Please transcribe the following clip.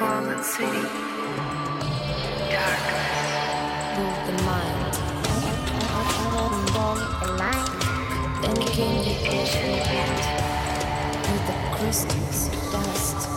fallen city. Darkness ruled the mind. Then came the ancient wind with the crystals, dust,